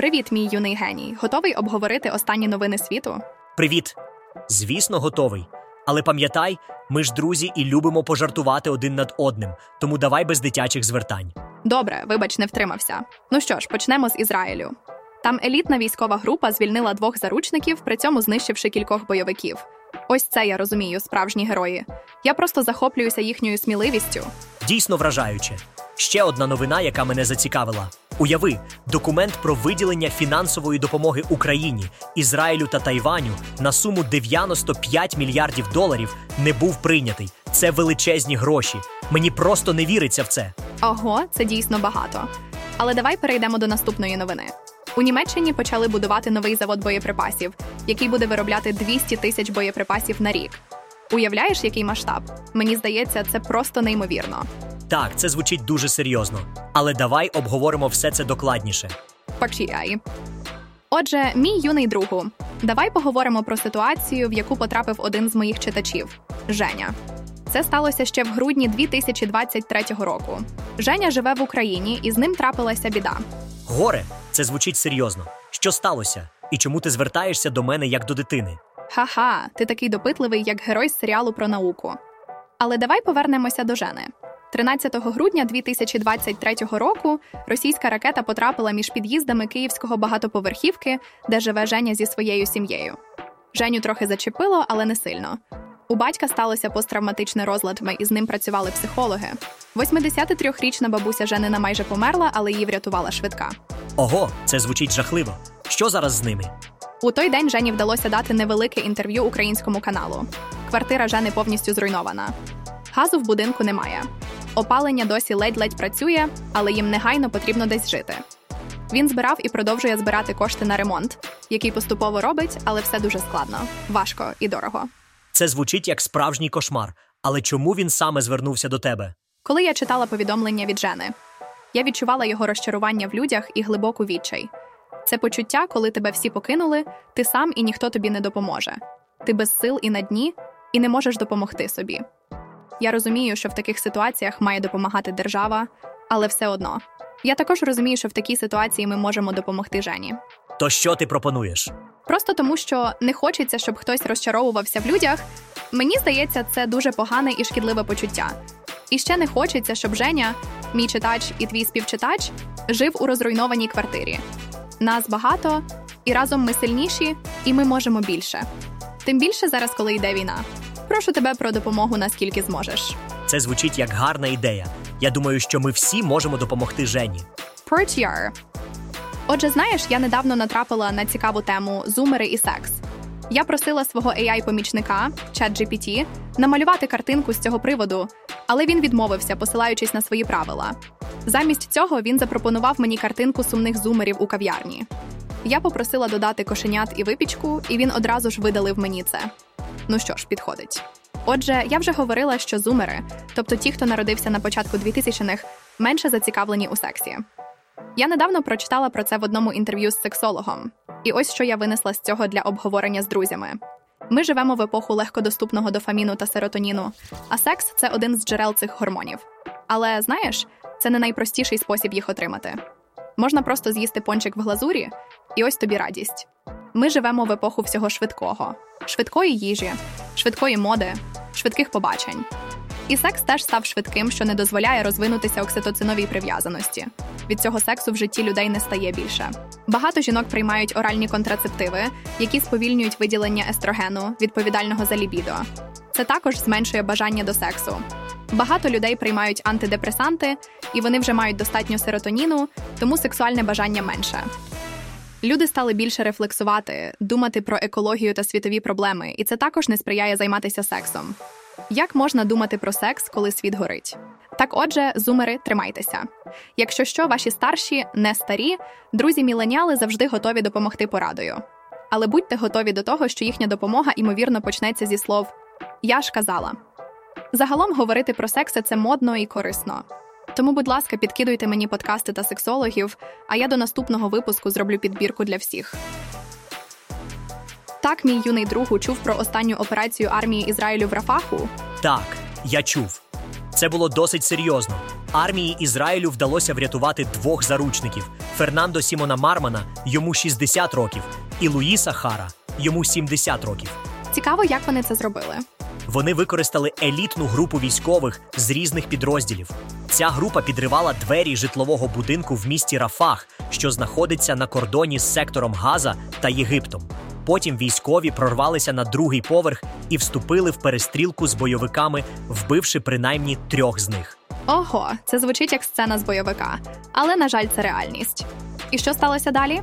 Привіт, мій юний геній. Готовий обговорити останні новини світу? Привіт! Звісно, готовий. Але пам'ятай, ми ж друзі і любимо пожартувати один над одним, тому давай без дитячих звертань. Добре, вибач, не втримався. Ну що ж, почнемо з Ізраїлю. Там елітна військова група звільнила двох заручників, при цьому знищивши кількох бойовиків. Ось це я розумію, справжні герої. Я просто захоплююся їхньою сміливістю. Дійсно вражаюче. Ще одна новина, яка мене зацікавила. Уяви, документ про виділення фінансової допомоги Україні, Ізраїлю та Тайваню на суму 95 мільярдів доларів не був прийнятий. Це величезні гроші. Мені просто не віриться в це. Ого, це дійсно багато. Але давай перейдемо до наступної новини. У Німеччині почали будувати новий завод боєприпасів, який буде виробляти 200 тисяч боєприпасів на рік. Уявляєш, який масштаб? Мені здається, це просто неймовірно. Так, це звучить дуже серйозно. Але давай обговоримо все це докладніше. Почіяй. Отже, мій юний другу, давай поговоримо про ситуацію, в яку потрапив один з моїх читачів Женя. Це сталося ще в грудні 2023 року. Женя живе в Україні, і з ним трапилася біда. Горе, це звучить серйозно. Що сталося? І чому ти звертаєшся до мене як до дитини? Ха-ха, ти такий допитливий, як герой з серіалу про науку. Але давай повернемося до Жени. 13 грудня 2023 року російська ракета потрапила між під'їздами київського багатоповерхівки, де живе Женя зі своєю сім'єю. Женю трохи зачепило, але не сильно. У батька сталося посттравматичне розладми, і з ним працювали психологи. 83-річна бабуся Женина майже померла, але її врятувала швидка. Ого, це звучить жахливо. Що зараз з ними? У той день Жені вдалося дати невелике інтерв'ю українському каналу. Квартира Жени повністю зруйнована. Газу в будинку немає. Опалення досі ледь-ледь працює, але їм негайно потрібно десь жити. Він збирав і продовжує збирати кошти на ремонт, який поступово робить, але все дуже складно, важко і дорого. Це звучить як справжній кошмар. Але чому він саме звернувся до тебе? Коли я читала повідомлення від Жени, я відчувала його розчарування в людях і глибоку відчай. Це почуття, коли тебе всі покинули, ти сам і ніхто тобі не допоможе. Ти без сил і на дні, і не можеш допомогти собі. Я розумію, що в таких ситуаціях має допомагати держава, але все одно. Я також розумію, що в такій ситуації ми можемо допомогти Жені. То що ти пропонуєш? Просто тому, що не хочеться, щоб хтось розчаровувався в людях. Мені здається, це дуже погане і шкідливе почуття. І ще не хочеться, щоб Женя, мій читач і твій співчитач, жив у розруйнованій квартирі. Нас багато, і разом ми сильніші, і ми можемо більше. Тим більше зараз, коли йде війна. Прошу тебе про допомогу наскільки зможеш. Це звучить як гарна ідея. Я думаю, що ми всі можемо допомогти Жені. Purtier. Отже, знаєш, я недавно натрапила на цікаву тему зумери і секс. Я просила свого AI-помічника, ChatGPT, намалювати картинку з цього приводу, але він відмовився, посилаючись на свої правила. Замість цього він запропонував мені картинку сумних зумерів у кав'ярні. Я попросила додати кошенят і випічку, і він одразу ж видалив мені це. Ну що ж, підходить. Отже, я вже говорила, що зумери, тобто ті, хто народився на початку 2000-х, менше зацікавлені у сексі. Я недавно прочитала про це в одному інтерв'ю з сексологом, і ось що я винесла з цього для обговорення з друзями. Ми живемо в епоху легкодоступного дофаміну та серотоніну, а секс це один з джерел цих гормонів. Але знаєш, це не найпростіший спосіб їх отримати. Можна просто з'їсти пончик в глазурі, і ось тобі радість. Ми живемо в епоху всього швидкого, швидкої їжі, швидкої моди, швидких побачень. І секс теж став швидким, що не дозволяє розвинутися окситоциновій прив'язаності. Від цього сексу в житті людей не стає більше. Багато жінок приймають оральні контрацептиви, які сповільнюють виділення естрогену, відповідального за лібідо. Це також зменшує бажання до сексу. Багато людей приймають антидепресанти, і вони вже мають достатньо серотоніну, тому сексуальне бажання менше. Люди стали більше рефлексувати, думати про екологію та світові проблеми, і це також не сприяє займатися сексом. Як можна думати про секс, коли світ горить? Так, отже, зумери, тримайтеся. Якщо що, ваші старші, не старі, друзі міленіали завжди готові допомогти порадою. Але будьте готові до того, що їхня допомога ймовірно почнеться зі слов Я ж казала. Загалом говорити про секс це модно і корисно. Тому, будь ласка, підкидуйте мені подкасти та сексологів, а я до наступного випуску зроблю підбірку для всіх. Так, мій юний друг чув про останню операцію армії Ізраїлю в Рафаху. Так, я чув. Це було досить серйозно. Армії Ізраїлю вдалося врятувати двох заручників: Фернандо Сімона Мармана, йому 60 років, і Луїса Хара, йому 70 років. Цікаво, як вони це зробили. Вони використали елітну групу військових з різних підрозділів. Ця група підривала двері житлового будинку в місті Рафах, що знаходиться на кордоні з сектором Газа та Єгиптом. Потім військові прорвалися на другий поверх і вступили в перестрілку з бойовиками, вбивши принаймні трьох з них. Ого, це звучить як сцена з бойовика, але на жаль, це реальність. І що сталося далі?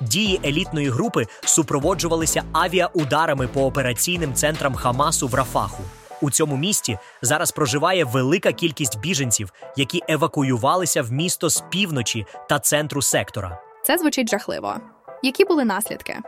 Дії елітної групи супроводжувалися авіаударами по операційним центрам Хамасу в Рафаху. У цьому місті зараз проживає велика кількість біженців, які евакуювалися в місто з півночі та центру сектора. Це звучить жахливо. Які були наслідки?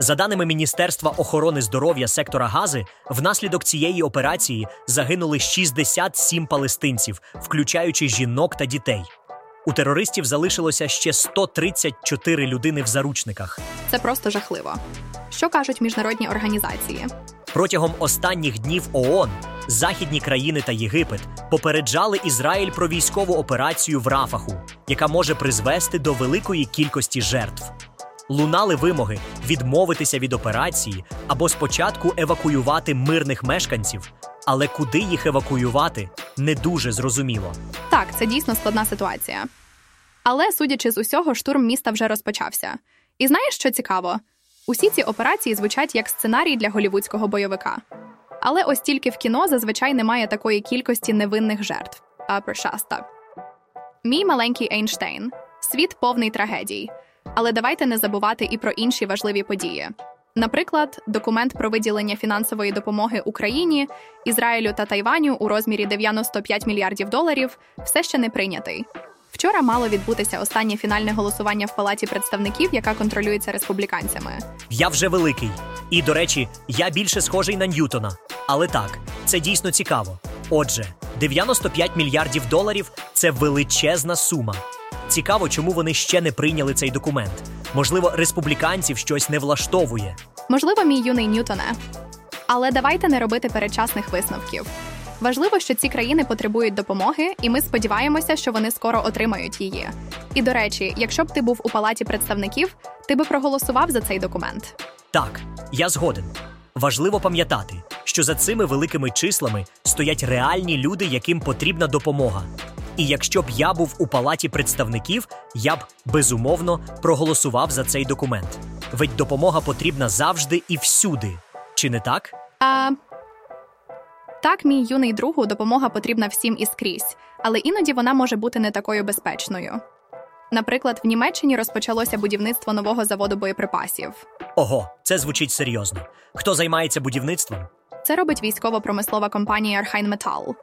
За даними Міністерства охорони здоров'я сектора Гази, внаслідок цієї операції загинули 67 палестинців, включаючи жінок та дітей. У терористів залишилося ще 134 людини в заручниках. Це просто жахливо. Що кажуть міжнародні організації? Протягом останніх днів ООН західні країни та Єгипет попереджали Ізраїль про військову операцію в Рафаху, яка може призвести до великої кількості жертв. Лунали вимоги відмовитися від операції або спочатку евакуювати мирних мешканців, але куди їх евакуювати не дуже зрозуміло. Так, це дійсно складна ситуація. Але, судячи з усього, штурм міста вже розпочався. І знаєш, що цікаво? Усі ці операції звучать як сценарій для голівудського бойовика. Але ось тільки в кіно зазвичай немає такої кількості невинних жертв. А прощаста. Мій маленький Ейнштейн світ повний трагедій. Але давайте не забувати і про інші важливі події. Наприклад, документ про виділення фінансової допомоги Україні, Ізраїлю та Тайваню у розмірі 95 мільярдів доларів все ще не прийнятий. Вчора мало відбутися останнє фінальне голосування в палаті представників, яка контролюється республіканцями. Я вже великий. І, до речі, я більше схожий на Ньютона. Але так, це дійсно цікаво. Отже, 95 мільярдів доларів це величезна сума. Цікаво, чому вони ще не прийняли цей документ. Можливо, республіканців щось не влаштовує. Можливо, мій юний Ньютоне. Але давайте не робити передчасних висновків. Важливо, що ці країни потребують допомоги, і ми сподіваємося, що вони скоро отримають її. І до речі, якщо б ти був у палаті представників, ти би проголосував за цей документ. Так, я згоден. Важливо пам'ятати, що за цими великими числами стоять реальні люди, яким потрібна допомога. І якщо б я був у палаті представників, я б безумовно проголосував за цей документ. Ведь допомога потрібна завжди і всюди. Чи не так? А так, мій юний другу, допомога потрібна всім і скрізь, але іноді вона може бути не такою безпечною. Наприклад, в Німеччині розпочалося будівництво нового заводу боєприпасів. Ого, це звучить серйозно. Хто займається будівництвом? Це робить військово-промислова компанія Rheinmetall.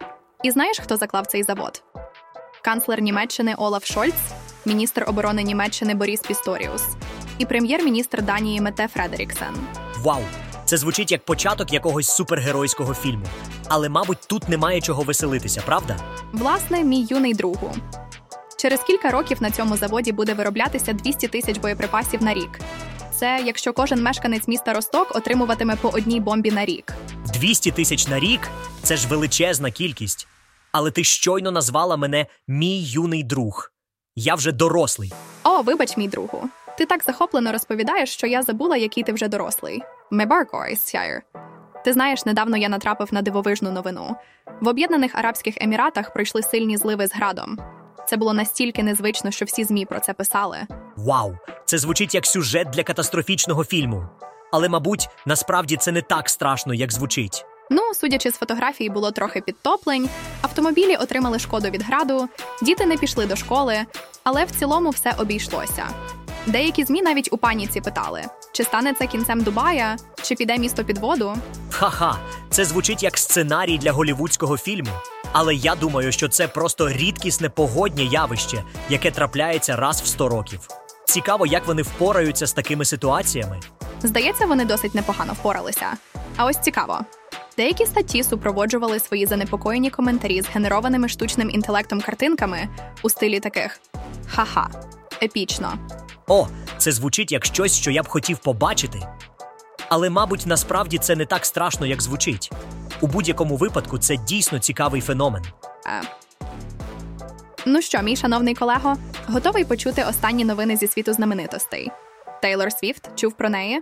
І знаєш, хто заклав цей завод? Канцлер Німеччини Олаф Шольц, міністр оборони Німеччини Боріс Пісторіус і прем'єр-міністр Данії Мете Фредеріксен. Вау! Це звучить як початок якогось супергеройського фільму. Але, мабуть, тут немає чого веселитися, правда? Власне, мій юний другу. Через кілька років на цьому заводі буде вироблятися 200 тисяч боєприпасів на рік. Це якщо кожен мешканець міста Росток отримуватиме по одній бомбі на рік. 200 тисяч на рік це ж величезна кількість. Але ти щойно назвала мене мій юний друг. Я вже дорослий. О, вибач, мій другу. Ти так захоплено розповідаєш, що я забула, який ти вже дорослий. Мебаркойсяєр. Ти знаєш, недавно я натрапив на дивовижну новину. В Об'єднаних Арабських Еміратах пройшли сильні зливи з градом. Це було настільки незвично, що всі змі про це писали. Вау! Це звучить як сюжет для катастрофічного фільму. Але, мабуть, насправді це не так страшно, як звучить. Ну, судячи з фотографій, було трохи підтоплень, автомобілі отримали шкоду від граду, діти не пішли до школи, але в цілому все обійшлося. Деякі змі навіть у паніці питали: чи стане це кінцем Дубая, чи піде місто під воду? Ха-ха, це звучить як сценарій для голівудського фільму. Але я думаю, що це просто рідкісне погоднє явище, яке трапляється раз в 100 років. Цікаво, як вони впораються з такими ситуаціями. Здається, вони досить непогано впоралися. А ось цікаво. Деякі статті супроводжували свої занепокоєні коментарі з генерованими штучним інтелектом картинками у стилі таких ха-ха, епічно. О, це звучить як щось, що я б хотів побачити. Але, мабуть, насправді це не так страшно, як звучить. У будь-якому випадку це дійсно цікавий феномен. Е. Ну що, мій шановний колего, готовий почути останні новини зі світу знаменитостей. Тейлор Свіфт чув про неї.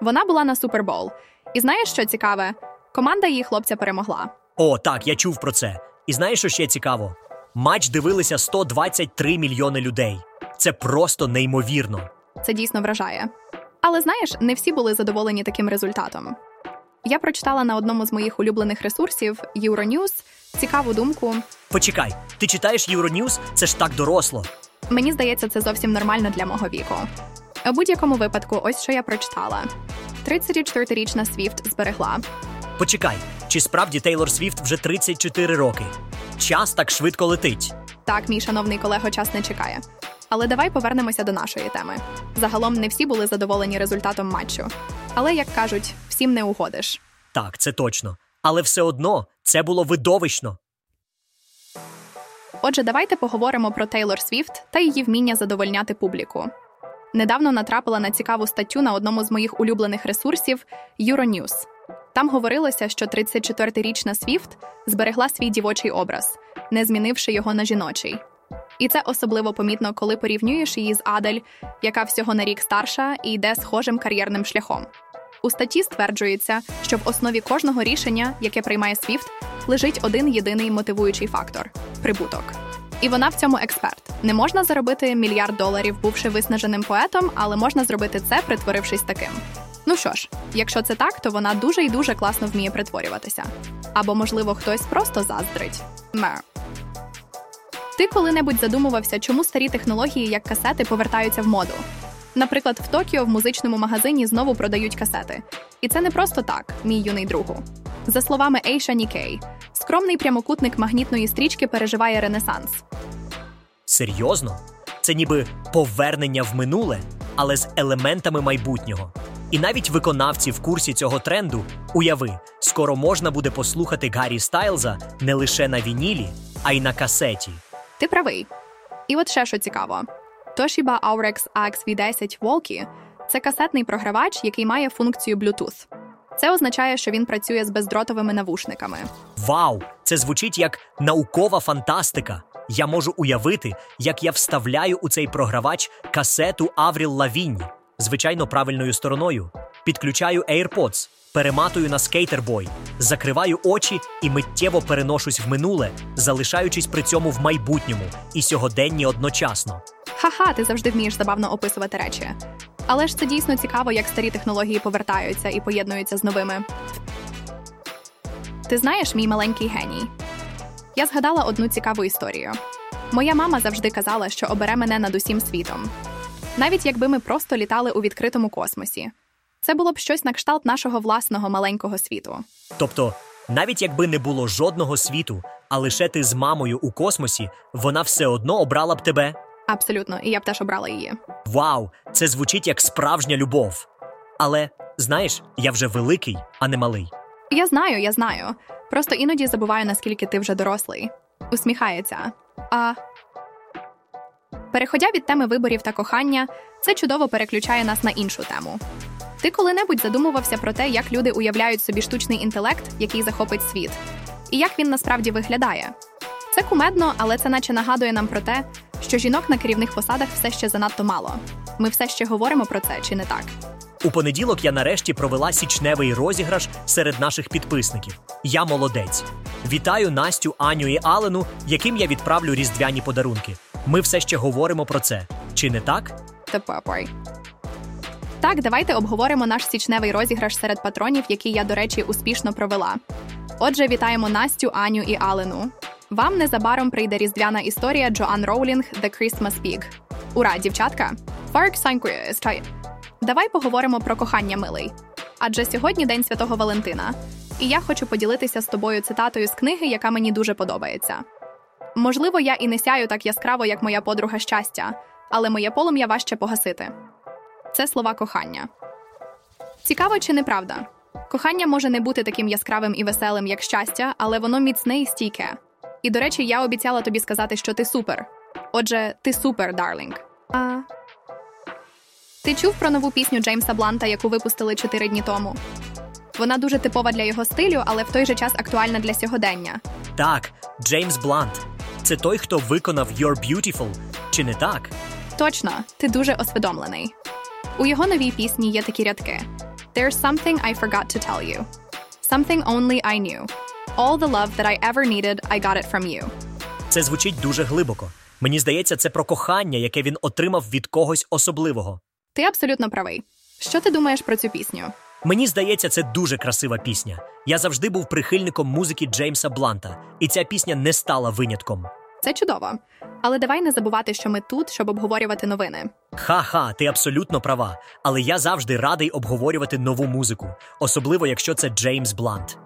Вона була на Супербол. І знаєш, що цікаве? Команда її хлопця перемогла. О, так, я чув про це. І знаєш, що ще цікаво? Матч дивилися 123 мільйони людей. Це просто неймовірно. Це дійсно вражає. Але знаєш, не всі були задоволені таким результатом. Я прочитала на одному з моїх улюблених ресурсів Euronews цікаву думку. Почекай, ти читаєш Euronews? Це ж так доросло. Мені здається, це зовсім нормально для мого віку. У будь-якому випадку, ось що я прочитала: 34-річна Свіфт зберегла. Почекай, чи справді Тейлор Свіфт вже 34 роки? Час так швидко летить. Так, мій шановний колего, час не чекає. Але давай повернемося до нашої теми. Загалом не всі були задоволені результатом матчу. Але як кажуть, всім не угодиш. Так, це точно. Але все одно це було видовищно. Отже, давайте поговоримо про Тейлор Свіфт та її вміння задовольняти публіку. Недавно натрапила на цікаву статтю на одному з моїх улюблених ресурсів Euronews. Там говорилося, що 34-річна Свіфт зберегла свій дівочий образ, не змінивши його на жіночий. І це особливо помітно, коли порівнюєш її з Адель, яка всього на рік старша і йде схожим кар'єрним шляхом. У статті стверджується, що в основі кожного рішення, яке приймає Свіфт, лежить один єдиний мотивуючий фактор прибуток. І вона в цьому експерт. Не можна заробити мільярд доларів, бувши виснаженим поетом, але можна зробити це, притворившись таким. Ну що ж, якщо це так, то вона дуже і дуже класно вміє притворюватися. Або, можливо, хтось просто заздрить. Мер. Ти коли-небудь задумувався, чому старі технології, як касети, повертаються в моду? Наприклад, в Токіо в музичному магазині знову продають касети. І це не просто так, мій юний другу. За словами Ейша Нікей, скромний прямокутник магнітної стрічки переживає ренесанс. Серйозно? Це ніби повернення в минуле, але з елементами майбутнього. І навіть виконавці в курсі цього тренду уяви, скоро можна буде послухати Гаррі Стайлза не лише на вінілі, а й на касеті. Ти правий. І от ще що цікаво: Toshiba Aurex AX-V10 Walkie – це касетний програвач, який має функцію Bluetooth. Це означає, що він працює з бездротовими навушниками. Вау! Це звучить як наукова фантастика. Я можу уявити, як я вставляю у цей програвач касету Авріл Лавінь, звичайно, правильною стороною. Підключаю AirPods, перематую на скейтербой, закриваю очі і миттєво переношусь в минуле, залишаючись при цьому в майбутньому і сьогоденні одночасно. Ха-ха, ти завжди вмієш забавно описувати речі. Але ж це дійсно цікаво, як старі технології повертаються і поєднуються з новими. Ти знаєш, мій маленький геній. Я згадала одну цікаву історію. Моя мама завжди казала, що обере мене над усім світом. Навіть якби ми просто літали у відкритому космосі. Це було б щось на кшталт нашого власного маленького світу. Тобто, навіть якби не було жодного світу, а лише ти з мамою у космосі, вона все одно обрала б тебе. Абсолютно, і я б теж обрала її. Вау, це звучить як справжня любов. Але знаєш, я вже великий, а не малий. Я знаю, я знаю. Просто іноді забуваю, наскільки ти вже дорослий. Усміхається. А переходя від теми виборів та кохання, це чудово переключає нас на іншу тему. Ти коли-небудь задумувався про те, як люди уявляють собі штучний інтелект, який захопить світ, і як він насправді виглядає. Це кумедно, але це наче нагадує нам про те, що жінок на керівних посадах все ще занадто мало. Ми все ще говоримо про це, чи не так? У понеділок я нарешті провела січневий розіграш серед наших підписників. Я молодець. Вітаю Настю, Аню і Алену, яким я відправлю різдвяні подарунки. Ми все ще говоримо про це. Чи не так? Тепер. Так, давайте обговоримо наш січневий розіграш серед патронів, який я, до речі, успішно провела. Отже, вітаємо Настю, Аню і Алену. Вам незабаром прийде різдвяна історія Джоан Роулінг The Christmas Pig. Ура, дівчатка! Давай поговоримо про кохання милий. Адже сьогодні День Святого Валентина, і я хочу поділитися з тобою цитатою з книги, яка мені дуже подобається. Можливо, я і не сяю так яскраво, як моя подруга щастя, але моє полум'я важче погасити. Це слова кохання. Цікаво чи неправда? Кохання може не бути таким яскравим і веселим, як щастя, але воно міцне і стійке. І, до речі, я обіцяла тобі сказати, що ти супер. Отже, ти супер, Дарлінг. А ти чув про нову пісню Джеймса Бланта, яку випустили чотири дні тому? Вона дуже типова для його стилю, але в той же час актуальна для сьогодення. Так, Джеймс Блант. Це той, хто виконав You're Beautiful, чи не так? Точно, ти дуже освідомлений. У його новій пісні є такі рядки: There's something I forgot to tell you. Something only I knew. All the love that I ever needed, I got it from you. Це звучить дуже глибоко. Мені здається, це про кохання, яке він отримав від когось особливого. Ти абсолютно правий. Що ти думаєш про цю пісню? Мені здається, це дуже красива пісня. Я завжди був прихильником музики Джеймса Бланта, і ця пісня не стала винятком. Це чудово. Але давай не забувати, що ми тут, щоб обговорювати новини. Ха-ха, ти абсолютно права. Але я завжди радий обговорювати нову музику, особливо якщо це Джеймс Блант.